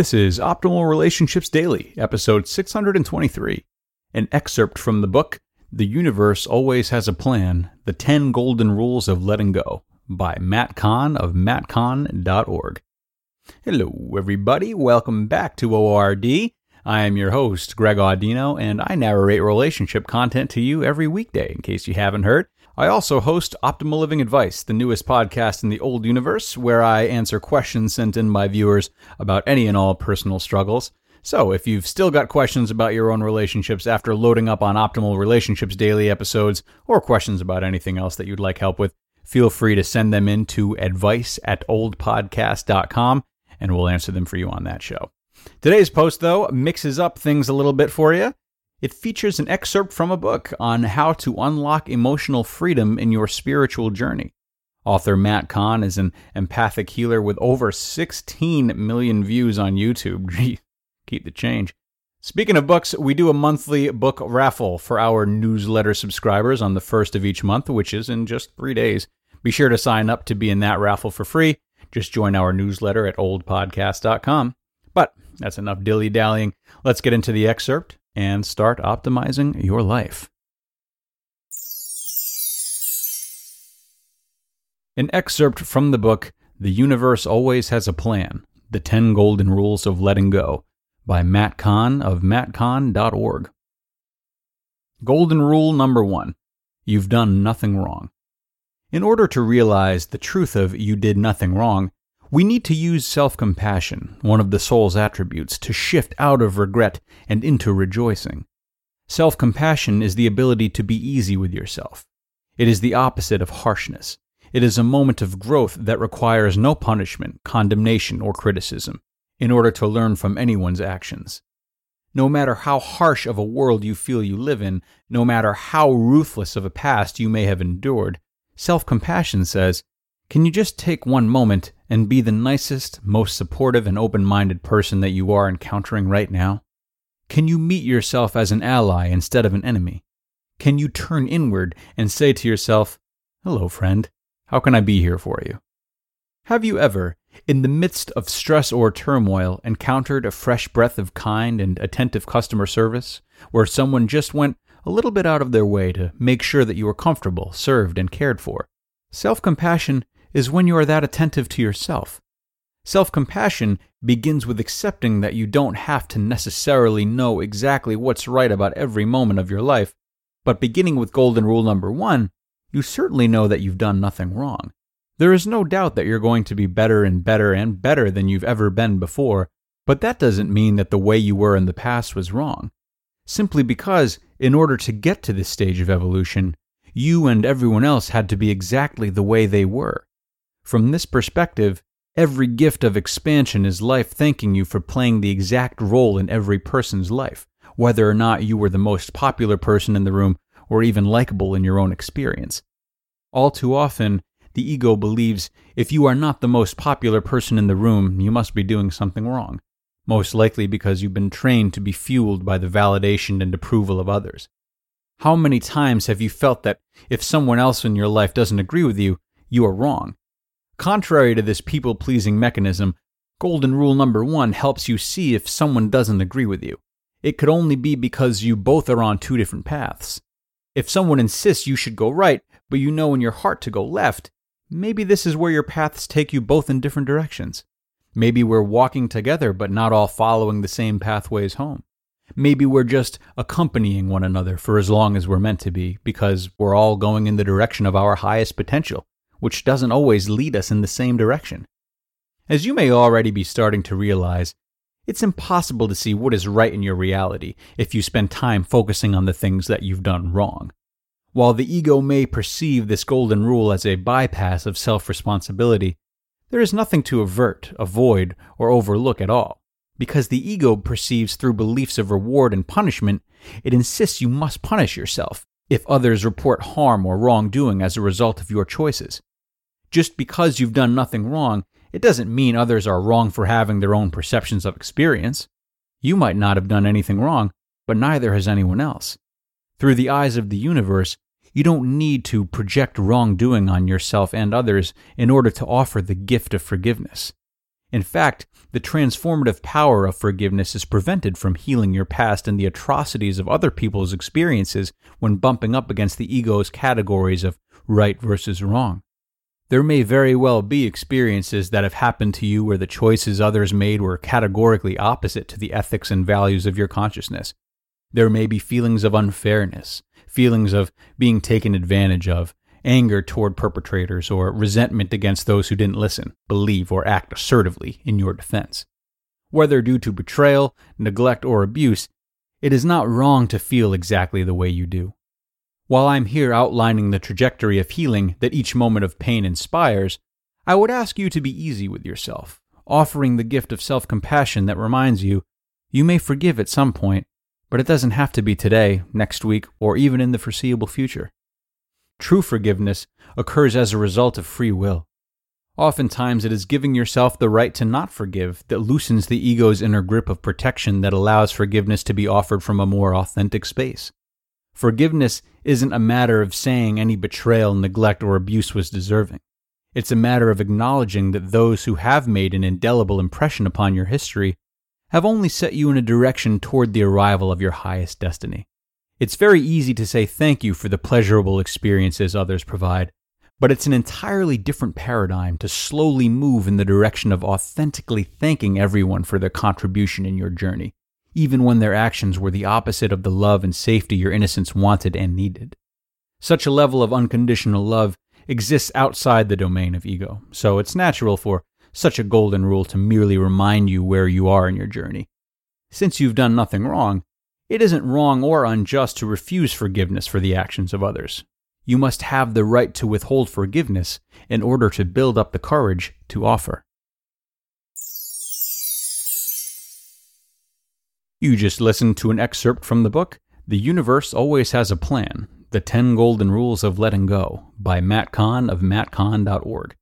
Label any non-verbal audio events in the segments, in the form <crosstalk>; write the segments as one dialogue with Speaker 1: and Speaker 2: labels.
Speaker 1: This is Optimal Relationships Daily, episode 623, an excerpt from the book The Universe Always Has a Plan The 10 Golden Rules of Letting Go by Matt Kahn of mattkahn.org. Hello, everybody. Welcome back to ORD. I am your host, Greg Audino, and I narrate relationship content to you every weekday, in case you haven't heard. I also host Optimal Living Advice, the newest podcast in the old universe, where I answer questions sent in by viewers about any and all personal struggles. So, if you've still got questions about your own relationships after loading up on Optimal Relationships daily episodes, or questions about anything else that you'd like help with, feel free to send them in to advice at oldpodcast.com, and we'll answer them for you on that show. Today's post, though, mixes up things a little bit for you. It features an excerpt from a book on how to unlock emotional freedom in your spiritual journey. Author Matt Kahn is an empathic healer with over 16 million views on YouTube. <laughs> Keep the change. Speaking of books, we do a monthly book raffle for our newsletter subscribers on the first of each month, which is in just three days. Be sure to sign up to be in that raffle for free. Just join our newsletter at oldpodcast.com. But that's enough dilly dallying. Let's get into the excerpt and start optimizing your life. An excerpt from the book The Universe Always Has a Plan The 10 Golden Rules of Letting Go by Matt Kahn of mattkahn.org. Golden Rule Number 1 You've done nothing wrong. In order to realize the truth of you did nothing wrong, we need to use self compassion, one of the soul's attributes, to shift out of regret and into rejoicing. Self compassion is the ability to be easy with yourself. It is the opposite of harshness. It is a moment of growth that requires no punishment, condemnation, or criticism in order to learn from anyone's actions. No matter how harsh of a world you feel you live in, no matter how ruthless of a past you may have endured, self compassion says, Can you just take one moment and be the nicest, most supportive, and open minded person that you are encountering right now? Can you meet yourself as an ally instead of an enemy? Can you turn inward and say to yourself, Hello, friend, how can I be here for you? Have you ever, in the midst of stress or turmoil, encountered a fresh breath of kind and attentive customer service, where someone just went a little bit out of their way to make sure that you were comfortable, served, and cared for? Self compassion is when you are that attentive to yourself. Self compassion begins with accepting that you don't have to necessarily know exactly what's right about every moment of your life, but beginning with golden rule number one, you certainly know that you've done nothing wrong. There is no doubt that you're going to be better and better and better than you've ever been before, but that doesn't mean that the way you were in the past was wrong. Simply because, in order to get to this stage of evolution, you and everyone else had to be exactly the way they were. From this perspective, every gift of expansion is life thanking you for playing the exact role in every person's life, whether or not you were the most popular person in the room or even likable in your own experience. All too often, the ego believes if you are not the most popular person in the room, you must be doing something wrong, most likely because you've been trained to be fueled by the validation and approval of others. How many times have you felt that if someone else in your life doesn't agree with you, you are wrong? Contrary to this people pleasing mechanism, golden rule number one helps you see if someone doesn't agree with you. It could only be because you both are on two different paths. If someone insists you should go right, but you know in your heart to go left, maybe this is where your paths take you both in different directions. Maybe we're walking together, but not all following the same pathways home. Maybe we're just accompanying one another for as long as we're meant to be because we're all going in the direction of our highest potential, which doesn't always lead us in the same direction. As you may already be starting to realize, it's impossible to see what is right in your reality if you spend time focusing on the things that you've done wrong. While the ego may perceive this golden rule as a bypass of self responsibility, there is nothing to avert, avoid, or overlook at all. Because the ego perceives through beliefs of reward and punishment, it insists you must punish yourself if others report harm or wrongdoing as a result of your choices. Just because you've done nothing wrong, it doesn't mean others are wrong for having their own perceptions of experience. You might not have done anything wrong, but neither has anyone else. Through the eyes of the universe, you don't need to project wrongdoing on yourself and others in order to offer the gift of forgiveness. In fact, the transformative power of forgiveness is prevented from healing your past and the atrocities of other people's experiences when bumping up against the ego's categories of right versus wrong. There may very well be experiences that have happened to you where the choices others made were categorically opposite to the ethics and values of your consciousness. There may be feelings of unfairness, feelings of being taken advantage of, anger toward perpetrators, or resentment against those who didn't listen, believe, or act assertively in your defense. Whether due to betrayal, neglect, or abuse, it is not wrong to feel exactly the way you do. While I'm here outlining the trajectory of healing that each moment of pain inspires, I would ask you to be easy with yourself, offering the gift of self compassion that reminds you you may forgive at some point, but it doesn't have to be today, next week, or even in the foreseeable future. True forgiveness occurs as a result of free will. Oftentimes, it is giving yourself the right to not forgive that loosens the ego's inner grip of protection that allows forgiveness to be offered from a more authentic space. Forgiveness isn't a matter of saying any betrayal, neglect, or abuse was deserving. It's a matter of acknowledging that those who have made an indelible impression upon your history have only set you in a direction toward the arrival of your highest destiny. It's very easy to say thank you for the pleasurable experiences others provide, but it's an entirely different paradigm to slowly move in the direction of authentically thanking everyone for their contribution in your journey, even when their actions were the opposite of the love and safety your innocence wanted and needed. Such a level of unconditional love exists outside the domain of ego, so it's natural for such a golden rule to merely remind you where you are in your journey. Since you've done nothing wrong, it isn't wrong or unjust to refuse forgiveness for the actions of others. You must have the right to withhold forgiveness in order to build up the courage to offer. You just listened to an excerpt from the book The Universe Always Has a Plan The 10 Golden Rules of Letting Go by Matt Kahn of mattkahn.org.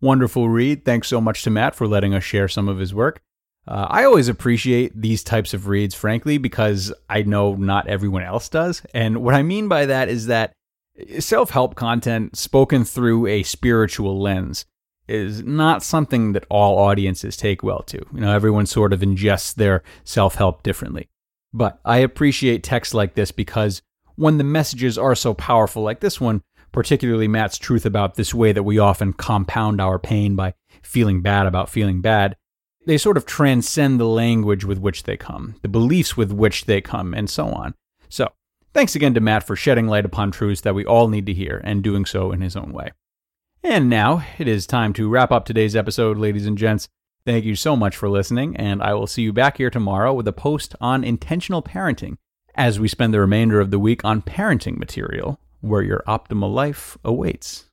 Speaker 1: Wonderful read. Thanks so much to Matt for letting us share some of his work. Uh, I always appreciate these types of reads, frankly, because I know not everyone else does. And what I mean by that is that self help content spoken through a spiritual lens is not something that all audiences take well to. You know, everyone sort of ingests their self help differently. But I appreciate texts like this because when the messages are so powerful, like this one, particularly Matt's truth about this way that we often compound our pain by feeling bad about feeling bad, they sort of transcend the language with which they come, the beliefs with which they come, and so on. So, thanks again to Matt for shedding light upon truths that we all need to hear and doing so in his own way. And now it is time to wrap up today's episode, ladies and gents. Thank you so much for listening, and I will see you back here tomorrow with a post on intentional parenting as we spend the remainder of the week on parenting material where your optimal life awaits.